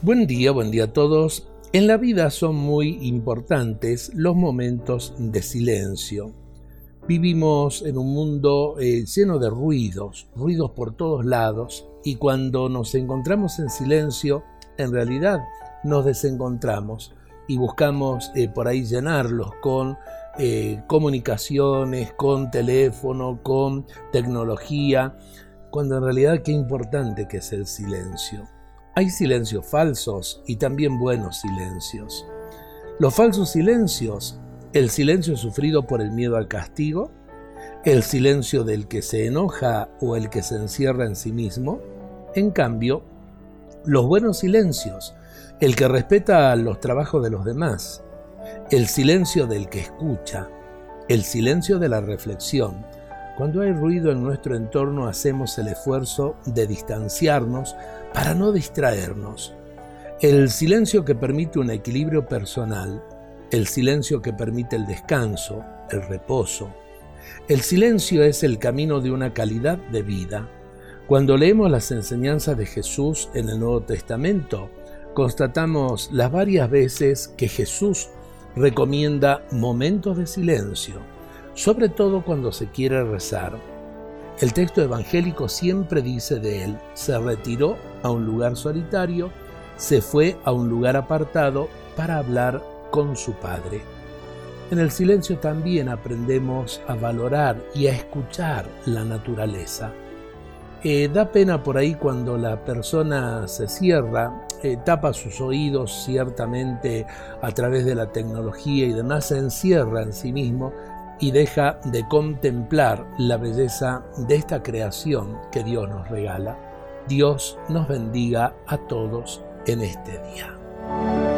Buen día, buen día a todos. En la vida son muy importantes los momentos de silencio. Vivimos en un mundo eh, lleno de ruidos, ruidos por todos lados, y cuando nos encontramos en silencio, en realidad nos desencontramos y buscamos eh, por ahí llenarlos con eh, comunicaciones, con teléfono, con tecnología, cuando en realidad qué importante que es el silencio. Hay silencios falsos y también buenos silencios. Los falsos silencios, el silencio sufrido por el miedo al castigo, el silencio del que se enoja o el que se encierra en sí mismo. En cambio, los buenos silencios, el que respeta los trabajos de los demás, el silencio del que escucha, el silencio de la reflexión, cuando hay ruido en nuestro entorno hacemos el esfuerzo de distanciarnos para no distraernos. El silencio que permite un equilibrio personal, el silencio que permite el descanso, el reposo. El silencio es el camino de una calidad de vida. Cuando leemos las enseñanzas de Jesús en el Nuevo Testamento, constatamos las varias veces que Jesús recomienda momentos de silencio sobre todo cuando se quiere rezar. El texto evangélico siempre dice de él, se retiró a un lugar solitario, se fue a un lugar apartado para hablar con su Padre. En el silencio también aprendemos a valorar y a escuchar la naturaleza. Eh, da pena por ahí cuando la persona se cierra, eh, tapa sus oídos ciertamente a través de la tecnología y demás, se encierra en sí mismo y deja de contemplar la belleza de esta creación que Dios nos regala. Dios nos bendiga a todos en este día.